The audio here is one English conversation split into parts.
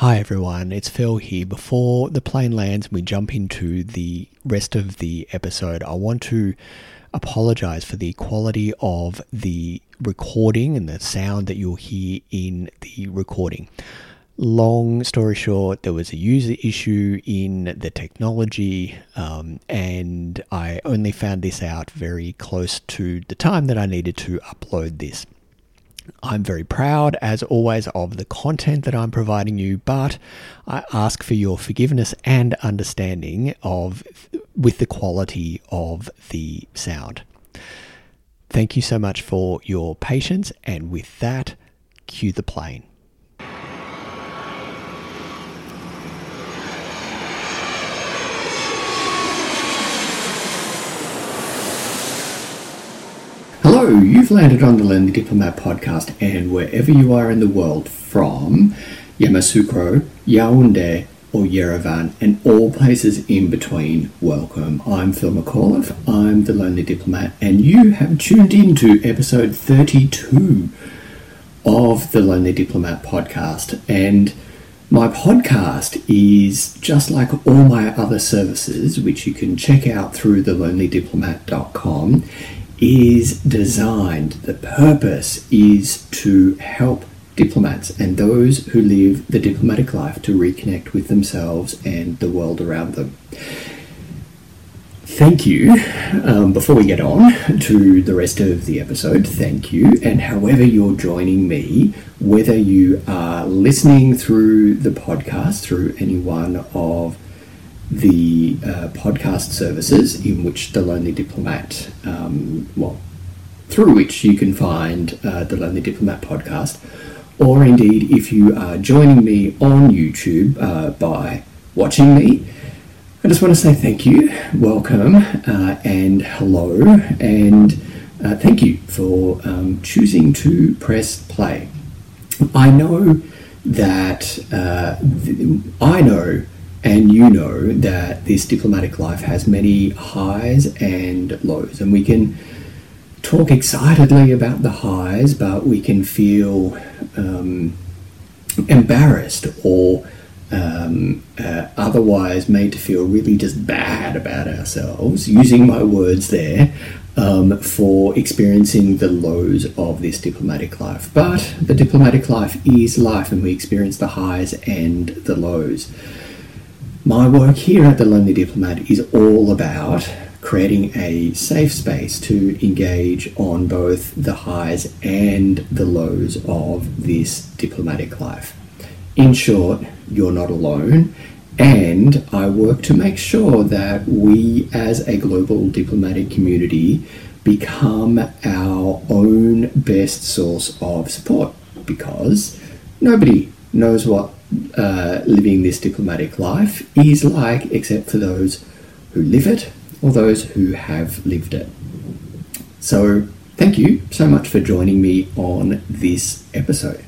Hi everyone, it's Phil here. Before the plane lands and we jump into the rest of the episode, I want to apologize for the quality of the recording and the sound that you'll hear in the recording. Long story short, there was a user issue in the technology, um, and I only found this out very close to the time that I needed to upload this. I'm very proud, as always, of the content that I'm providing you, but I ask for your forgiveness and understanding of with the quality of the sound. Thank you so much for your patience, and with that, cue the plane. Hello, you've landed on the Lonely Diplomat podcast, and wherever you are in the world, from Yamoussoukro, Yaoundé, or Yerevan, and all places in between, welcome. I'm Phil McAuliffe, I'm the Lonely Diplomat, and you have tuned in to episode 32 of the Lonely Diplomat podcast. And my podcast is just like all my other services, which you can check out through thelonelydiplomat.com is designed, the purpose is to help diplomats and those who live the diplomatic life to reconnect with themselves and the world around them. Thank you. Um, before we get on to the rest of the episode, thank you. And however you're joining me, whether you are listening through the podcast, through any one of the uh, podcast services in which the Lonely Diplomat, um, well, through which you can find uh, the Lonely Diplomat podcast, or indeed if you are joining me on YouTube uh, by watching me. I just want to say thank you, welcome, uh, and hello, and uh, thank you for um, choosing to press play. I know that uh, th- I know and you know that this diplomatic life has many highs and lows, and we can talk excitedly about the highs, but we can feel um, embarrassed or um, uh, otherwise made to feel really just bad about ourselves, using my words there, um, for experiencing the lows of this diplomatic life. But the diplomatic life is life, and we experience the highs and the lows. My work here at the Lonely Diplomat is all about creating a safe space to engage on both the highs and the lows of this diplomatic life. In short, you're not alone, and I work to make sure that we as a global diplomatic community become our own best source of support because nobody knows what uh, living this diplomatic life is like, except for those who live it or those who have lived it. So, thank you so much for joining me on this episode.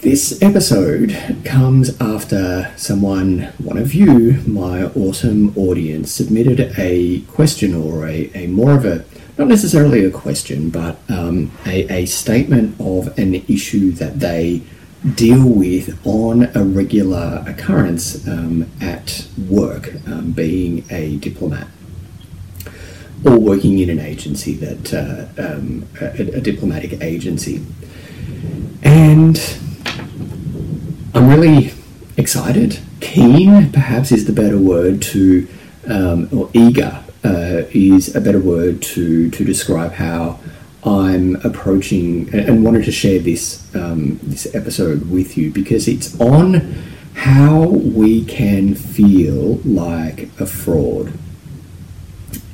This episode comes after someone, one of you, my awesome audience, submitted a question or a, a more of a, not necessarily a question, but um, a, a statement of an issue that they deal with on a regular occurrence um, at work, um, being a diplomat or working in an agency that uh, um, a, a, diplomatic agency, and I'm really excited. Keen, perhaps, is the better word to, um, or eager uh, is a better word to to describe how I'm approaching and wanted to share this um, this episode with you because it's on how we can feel like a fraud.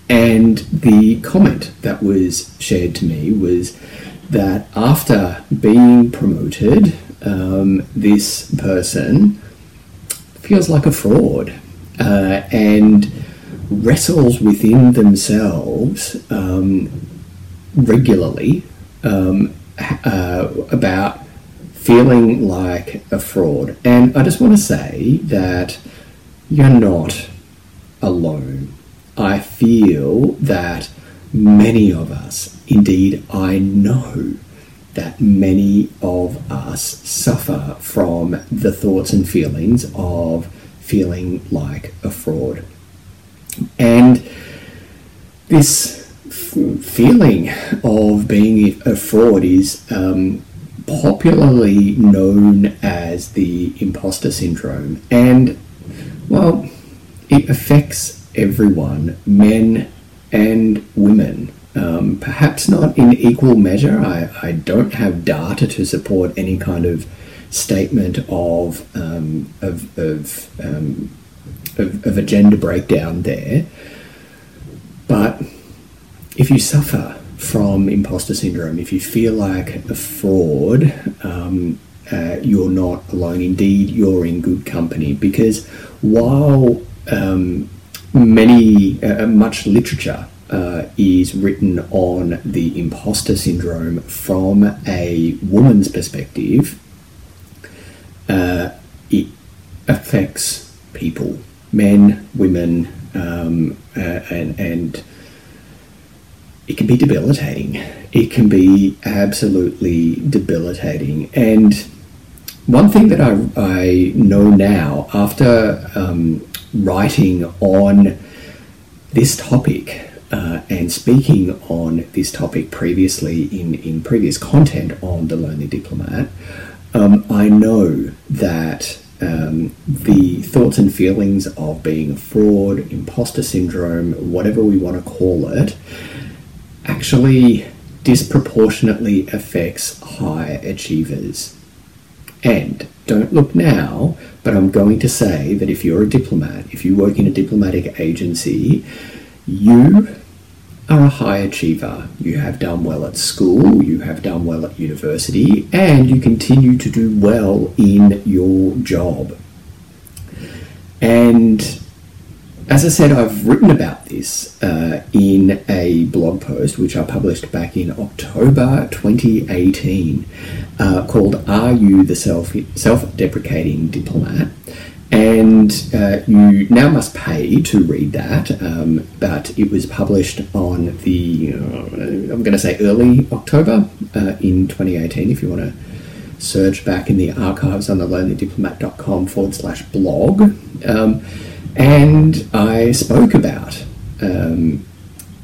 And the comment that was shared to me was that after being promoted, um, this person feels like a fraud uh, and wrestles within themselves um, regularly um, uh, about feeling like a fraud. And I just want to say that you're not alone. I feel that many of us, indeed, I know that many of us suffer from the thoughts and feelings of feeling like a fraud. And this feeling of being a fraud is um, popularly known as the imposter syndrome. And, well, it affects everyone, men and women. Um, perhaps not in equal measure. I, I don't have data to support any kind of statement of um, of of, um, of, of a gender breakdown there. But if you suffer from imposter syndrome, if you feel like a fraud, um, uh, you're not alone. Indeed, you're in good company because while um, many uh, much literature uh, is written on the imposter syndrome from a woman's perspective, uh, it affects people, men, women, um, uh, and, and it can be debilitating. It can be absolutely debilitating. And one thing that I, I know now, after um, writing on this topic uh, and speaking on this topic previously in, in previous content on The Lonely Diplomat, um, I know that um, the thoughts and feelings of being a fraud, imposter syndrome, whatever we want to call it, actually disproportionately affects high achievers. And don't look now, but I'm going to say that if you're a diplomat, if you work in a diplomatic agency, you are a high achiever. You have done well at school, you have done well at university, and you continue to do well in your job. And as I said, I've written about this uh, in a blog post which I published back in October 2018 uh, called Are You the Self Deprecating Diplomat? And uh, you now must pay to read that, um, but it was published on the, uh, I'm going to say early October uh, in 2018 if you want to search back in the archives on the lonelydiplomat.com forward slash blog. Um, and I spoke about um,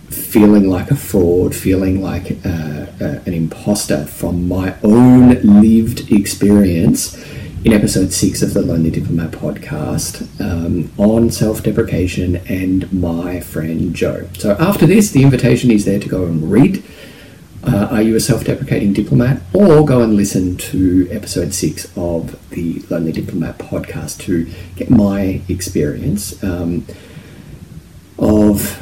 feeling like a fraud, feeling like uh, uh, an imposter from my own lived experience in episode six of the Lonely Diplomat podcast um, on self deprecation and my friend Joe. So, after this, the invitation is there to go and read uh, Are You a Self Deprecating Diplomat? or go and listen to episode six of the Lonely Diplomat podcast to get my experience um, of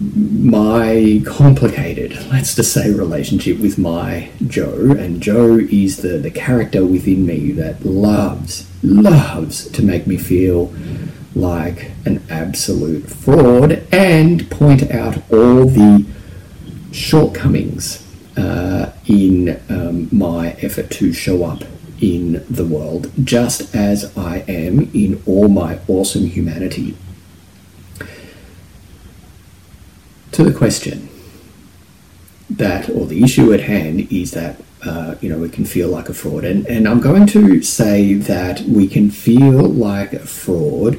my complicated, let's just say, relationship with my Joe. And Joe is the, the character within me that loves, loves to make me feel like an absolute fraud and point out all the shortcomings uh, in um, my effort to show up in the world, just as I am in all my awesome humanity. To the question that, or the issue at hand, is that uh, you know we can feel like a fraud, and and I'm going to say that we can feel like a fraud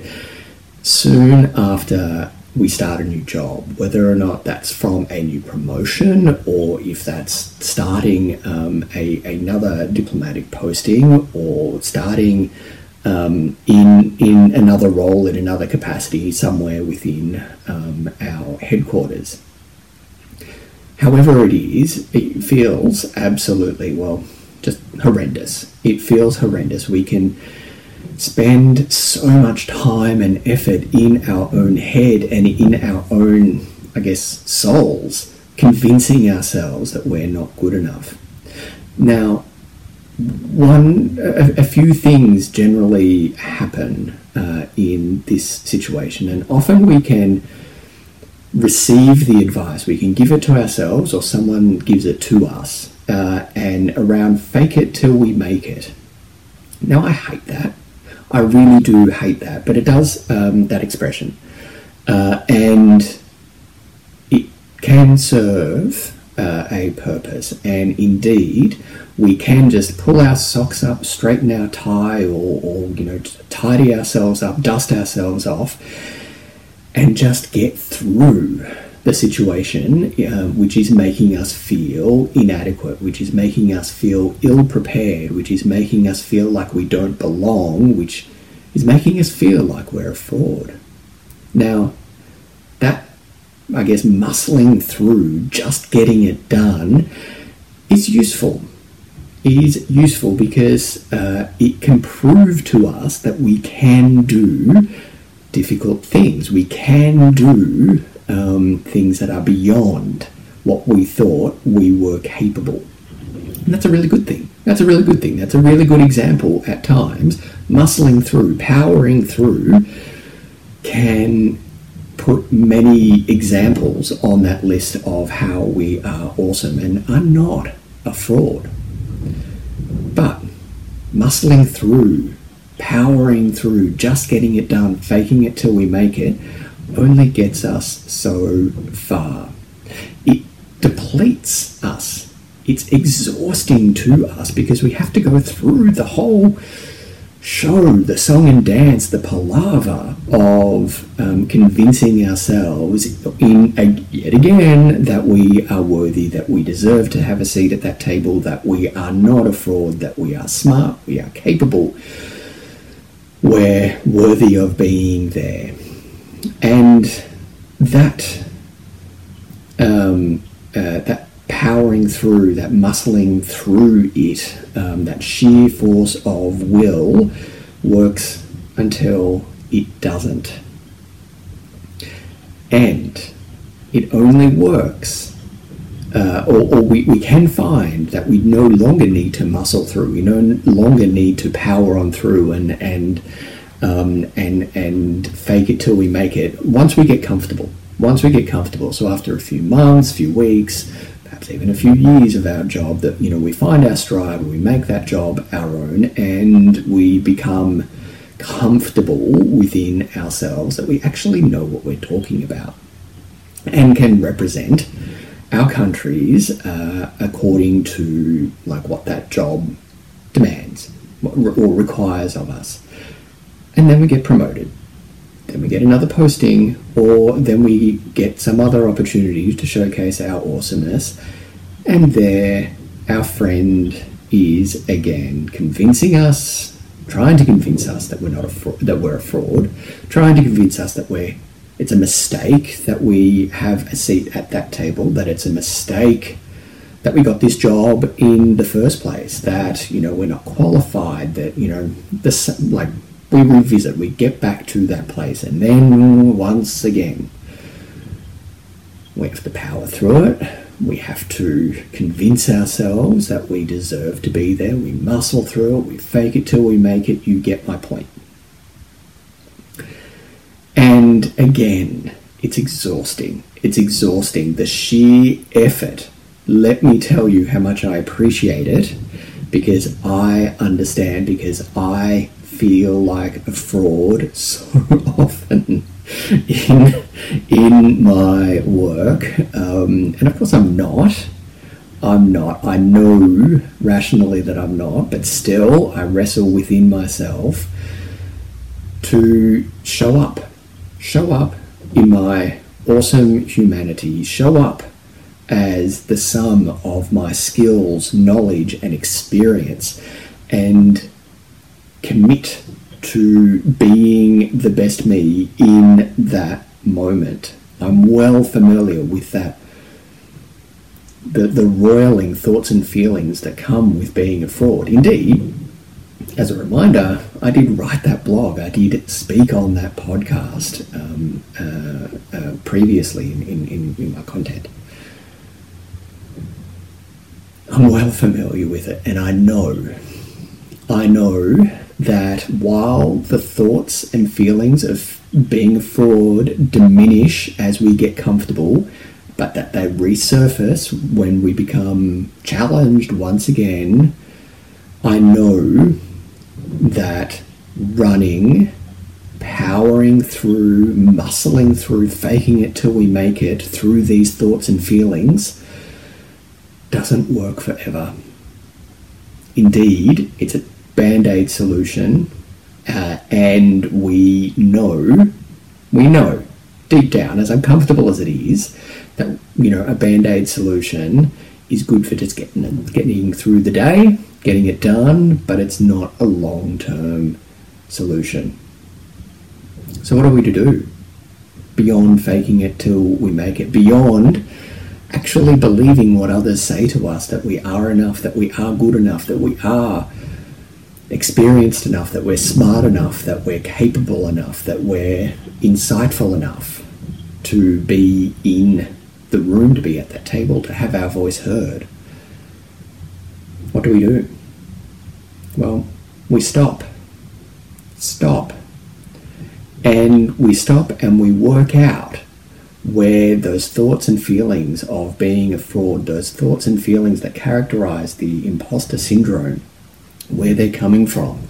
soon after we start a new job, whether or not that's from a new promotion or if that's starting um, a, another diplomatic posting or starting um, in, in another role in another capacity somewhere within um, our headquarters. However, it is, it feels absolutely, well, just horrendous. It feels horrendous. We can spend so much time and effort in our own head and in our own, I guess, souls, convincing ourselves that we're not good enough. Now, one, a, a few things generally happen uh, in this situation, and often we can receive the advice, we can give it to ourselves, or someone gives it to us, uh, and around fake it till we make it. Now, I hate that. I really do hate that, but it does um, that expression, uh, and it can serve uh, a purpose. And indeed, we can just pull our socks up, straighten our tie, or, or you know, tidy ourselves up, dust ourselves off, and just get through the situation, uh, which is making us feel inadequate, which is making us feel ill prepared, which is making us feel like we don't belong, which is making us feel like we're a fraud. Now, that, I guess, muscling through, just getting it done, is useful. Is useful because uh, it can prove to us that we can do difficult things. We can do um, things that are beyond what we thought we were capable. And that's a really good thing. That's a really good thing. That's a really good example at times. Muscling through, powering through, can put many examples on that list of how we are awesome and are not a fraud. But muscling through, powering through, just getting it done, faking it till we make it, only gets us so far. It depletes us. It's exhausting to us because we have to go through the whole show, the song and dance, the palaver of um, convincing ourselves in a, yet again that we are worthy, that we deserve to have a seat at that table, that we are not a fraud, that we are smart, we are capable, we're worthy of being there and that um, uh, that powering through, that muscling through it, um, that sheer force of will works until it doesn't. And it only works, uh, or, or we, we can find that we no longer need to muscle through, we no longer need to power on through and, and um, and and fake it till we make it. Once we get comfortable, once we get comfortable. So after a few months, few weeks, perhaps even a few years of our job, that you know we find our stride, we make that job our own, and we become comfortable within ourselves that we actually know what we're talking about and can represent our countries uh, according to like what that job demands or requires of us and then we get promoted. Then we get another posting, or then we get some other opportunity to showcase our awesomeness, and there our friend is again convincing us, trying to convince us that we're not a fra- that we're a fraud, trying to convince us that we're it's a mistake that we have a seat at that table, that it's a mistake that we got this job in the first place, that you know we're not qualified, that you know this like we revisit, we get back to that place, and then once again, we have to power through it. We have to convince ourselves that we deserve to be there. We muscle through it, we fake it till we make it. You get my point. And again, it's exhausting. It's exhausting. The sheer effort. Let me tell you how much I appreciate it because I understand, because I feel like a fraud so often in in my work, um, and of course I'm not. I'm not. I know rationally that I'm not, but still I wrestle within myself to show up, show up in my awesome humanity, show up as the sum of my skills, knowledge, and experience, and commit to being the best me in that moment. I'm well familiar with that. The, the roiling thoughts and feelings that come with being a fraud. Indeed, as a reminder, I did write that blog. I did speak on that podcast um, uh, uh, previously in, in, in, my content. I'm well familiar with it, and I know, I know that while the thoughts and feelings of being a fraud diminish as we get comfortable, but that they resurface when we become challenged once again, I know that running, powering through, muscling through, faking it till we make it through these thoughts and feelings doesn't work forever. Indeed, it's a band aid solution, uh, and we know, we know deep down, as uncomfortable as it is, that you know a band aid solution is good for just getting getting through the day, getting it done, but it's not a long term solution. So, what are we to do beyond faking it till we make it? Beyond actually believing what others say to us that we are enough, that we are good enough, that we are experienced enough, that we're smart enough, that we're capable enough, that we're insightful enough to be in the room, to be at that table, to have our voice heard. What do we do? Well, we stop. Stop. And we stop and we work out where those thoughts and feelings of being a fraud, those thoughts and feelings that characterize the imposter syndrome, where they're coming from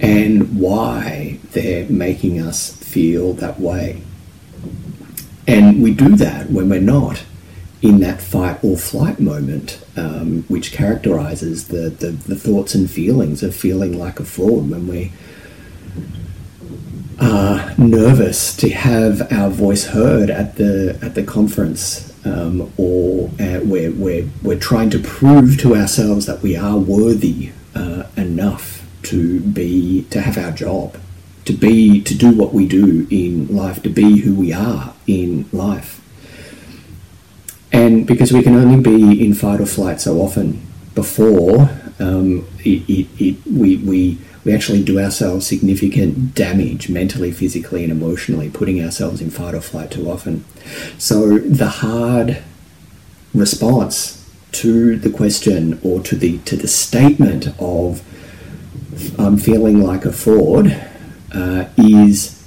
and why they're making us feel that way. And we do that when we're not in that fight or flight moment, um, which characterizes the, the, the, thoughts and feelings of feeling like a fraud when we are nervous to have our voice heard at the at the conference, um, or uh, we're, we're, we're trying to prove to ourselves that we are worthy enough to be to have our job, to be to do what we do in life, to be who we are in life. And because we can only be in fight or flight so often before um, it, it, it, we, we, we actually do ourselves significant damage mentally, physically, and emotionally, putting ourselves in fight or flight too often. So the hard response to the question or to the to the statement of I'm feeling like a fraud uh, is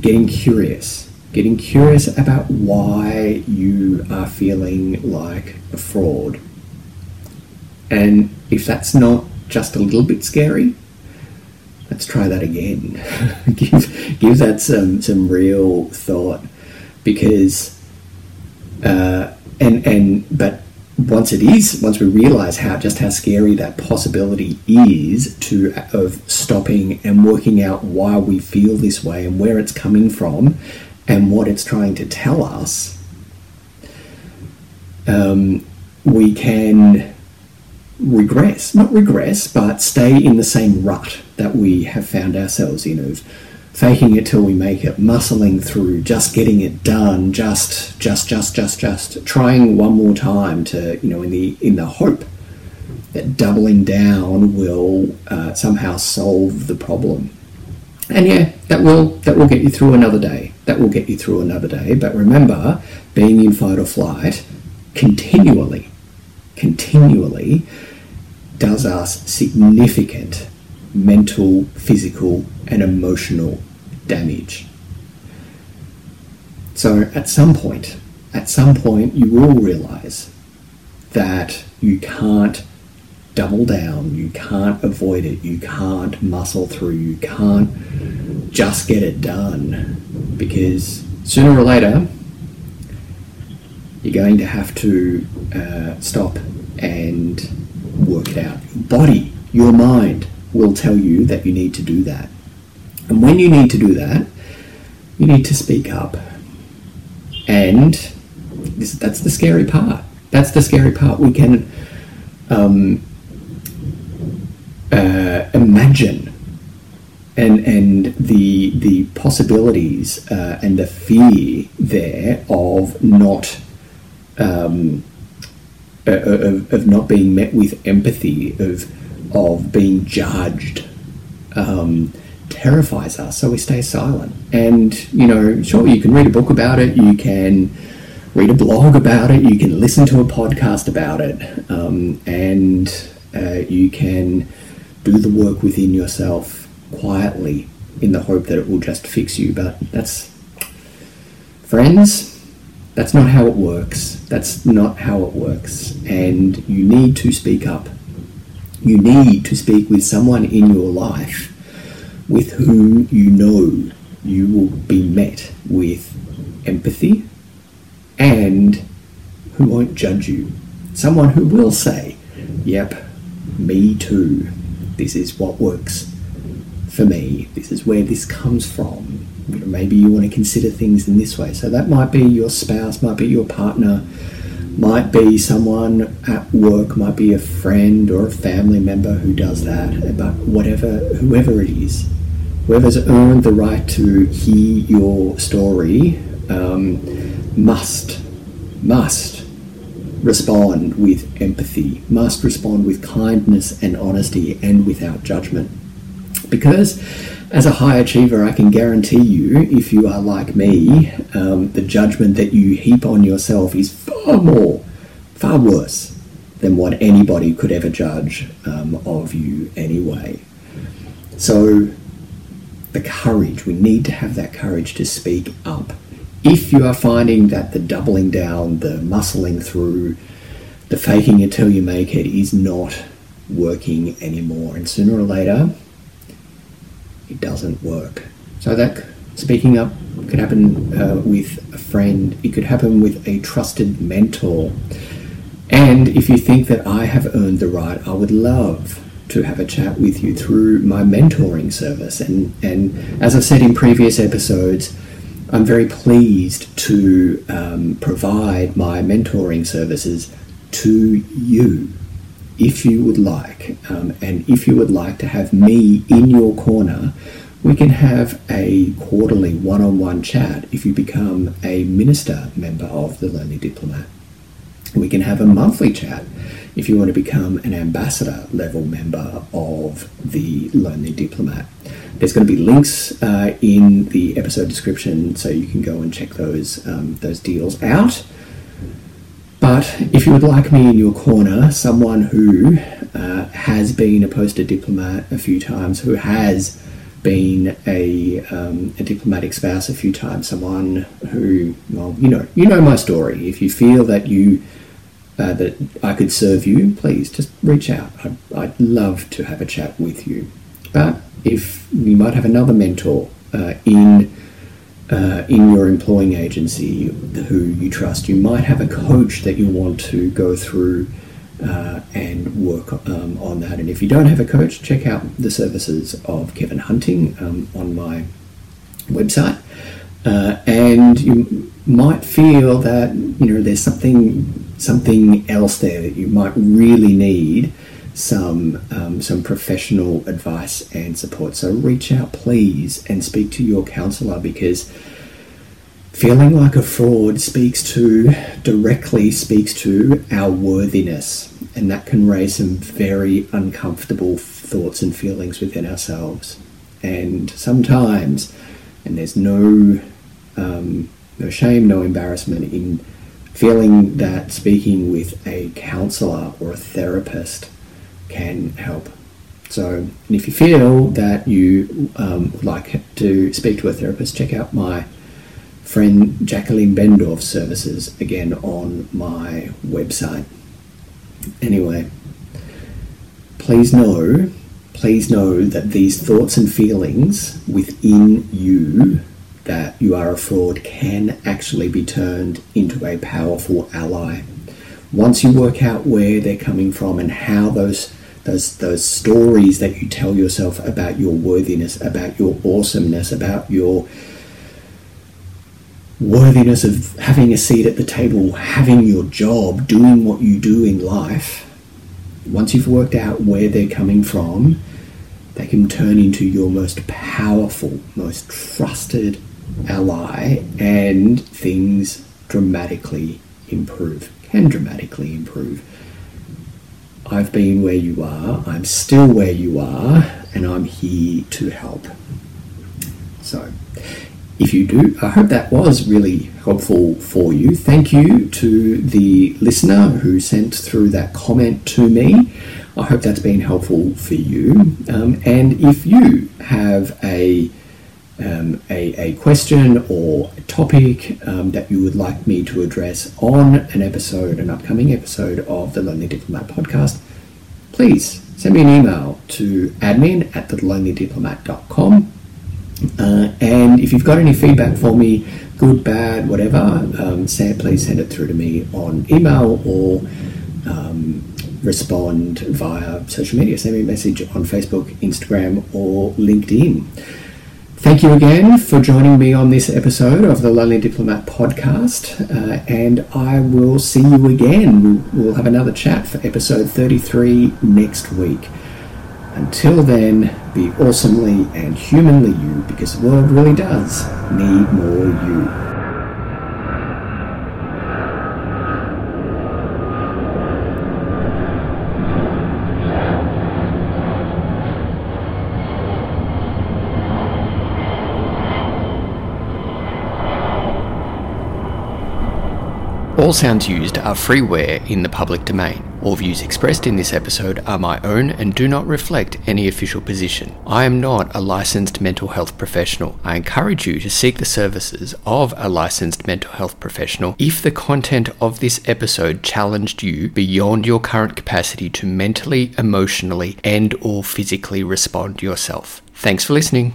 getting curious, getting curious about why you are feeling like a fraud. And if that's not just a little bit scary, let's try that again. give give that some some real thought because uh, and and but once it is once we realize how just how scary that possibility is to of stopping and working out why we feel this way and where it's coming from and what it's trying to tell us um, we can regress. Not regress but stay in the same rut that we have found ourselves in of faking it till we make it, muscling through, just getting it done, just, just, just, just, just, trying one more time to, you know, in the in the hope that doubling down will uh, somehow solve the problem. And yeah, that will that will get you through another day. That will get you through another day. But remember, being in fight or flight continually, continually does us significant mental, physical, and emotional damage. So at some point, at some point, you will realize that you can't double down, you can't avoid it, you can't muscle through, you can't just get it done because sooner or later you're going to have to uh, stop and work it out. Your body, your mind will tell you that you need to do that. And when you need to do that, you need to speak up. And this, that's the scary part. That's the scary part. We can um, uh, imagine and and the the possibilities uh, and the fear there of not um, uh, of, of not being met with empathy of of being judged. Um, terrifies us, so we stay silent. And, you know, sure, you can read a book about it, you can read a blog about it, you can listen to a podcast about it, um, and uh, you can do the work within yourself quietly in the hope that it will just fix you. But that's, friends, that's not how it works. That's not how it works. And you need to speak up. You need to speak with someone in your life with whom you know you will be met with empathy and who won't judge you, someone who will say, Yep, me too. This is what works for me. This is where this comes from. Maybe you want to consider things in this way. So that might be your spouse, might be your partner, might be someone at work, might be a friend or a family member who does that. But whatever, whoever it is, whoever's earned the right to hear your story um, must, must respond with empathy, must respond with kindness and honesty and without judgment. Because as a high achiever, I can guarantee you, if you are like me, um, the judgment that you heap on yourself is far more, far worse than what anybody could ever judge um, of you anyway. So, the courage, we need to have that courage to speak up if you are finding that the doubling down, the muscling through, the faking it till you make it is not working anymore, and sooner or later, it doesn't work. So that speaking up could happen uh, with a friend, it could happen with a trusted mentor. And if you think that I have earned the right, I would love to have a chat with you through my mentoring service. And, and as I've said in previous episodes, I'm very pleased to um, provide my mentoring services to you if you would like. Um, and if you would like to have me in your corner, we can have a quarterly one on one chat if you become a minister member of the Lonely Diplomat. We can have a monthly chat if you want to become an ambassador level member of the Lonely Diplomat. There's going to be links uh, in the episode description, so you can go and check those um, those deals out. But if you would like me in your corner, someone who uh, has been a posted diplomat a few times, who has been a, um, a diplomatic spouse a few times, someone who, well, you know, you know my story. If you feel that you uh, that I could serve you, please just reach out. I'd, I'd, love to have a chat with you. But if you might have another mentor uh, in uh, in your employing agency who you trust, you might have a coach that you want to go through uh, and work um, on that. And if you don't have a coach, check out the services of Kevin Hunting um, on my website. Uh, and you might feel that you know there's something something else there that you might really need some um, some professional advice and support. So reach out, please, and speak to your counselor because feeling like a fraud speaks to directly speaks to our worthiness, and that can raise some very uncomfortable thoughts and feelings within ourselves. And sometimes, and there's no um, no shame, no embarrassment in feeling that speaking with a counselor or a therapist can help. So, if you feel that you um, would like to speak to a therapist, check out my friend Jacqueline Bendorf's services again on my website. Anyway, please know, please know that these thoughts and feelings within you that you are a fraud can actually be turned into a powerful ally. Once you work out where they're coming from and how those those those stories that you tell yourself about your worthiness, about your awesomeness, about your worthiness of having a seat at the table, having your job, doing what you do in life, once you've worked out where they're coming from, they can turn into your most powerful, most trusted ally, and things dramatically improve, can dramatically improve. I've been where you are, I'm still where you are, and I'm here to help. So, if you do, I hope that was really helpful for you. Thank you to the listener who sent through that comment to me. I hope that's been helpful for you. Um, and if you have a um, a, a, question or a topic um, that you would like me to address on an episode, an upcoming episode of the Lonely Diplomat podcast, please send me an email to admin at thelonelydiplomat.com. Uh, and if you've got any feedback for me, good, bad, whatever, um, Sam, please send it through to me on email or um, respond via social media. Send me a message on Facebook, Instagram, or LinkedIn. Thank you again for joining me on this episode of the Lonely Diplomat podcast, uh, and I will see you again. We'll have another chat for episode 33 next week. Until then, be awesomely and humanly you because the world really does need more you. All sounds used are freeware in the public domain. All views expressed in this episode are my own and do not reflect any official position. I am not a licensed mental health professional. I encourage you to seek the services of a licensed mental health professional if the content of this episode challenged you beyond your current capacity to mentally, emotionally, and or physically respond yourself. Thanks for listening.